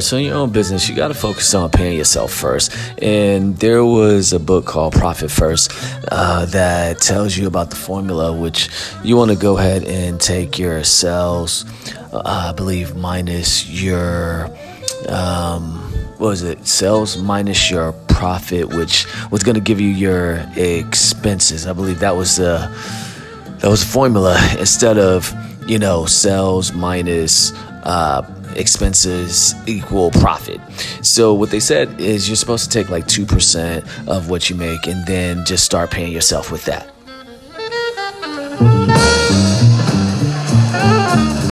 So in your own business, you got to focus on paying yourself first. And there was a book called Profit First uh, that tells you about the formula, which you want to go ahead and take your sales, uh, I believe, minus your. Um, what was it? Sales minus your profit, which was going to give you your expenses. I believe that was the that was formula instead of you know sales minus uh, expenses equal profit. So what they said is you're supposed to take like two percent of what you make and then just start paying yourself with that.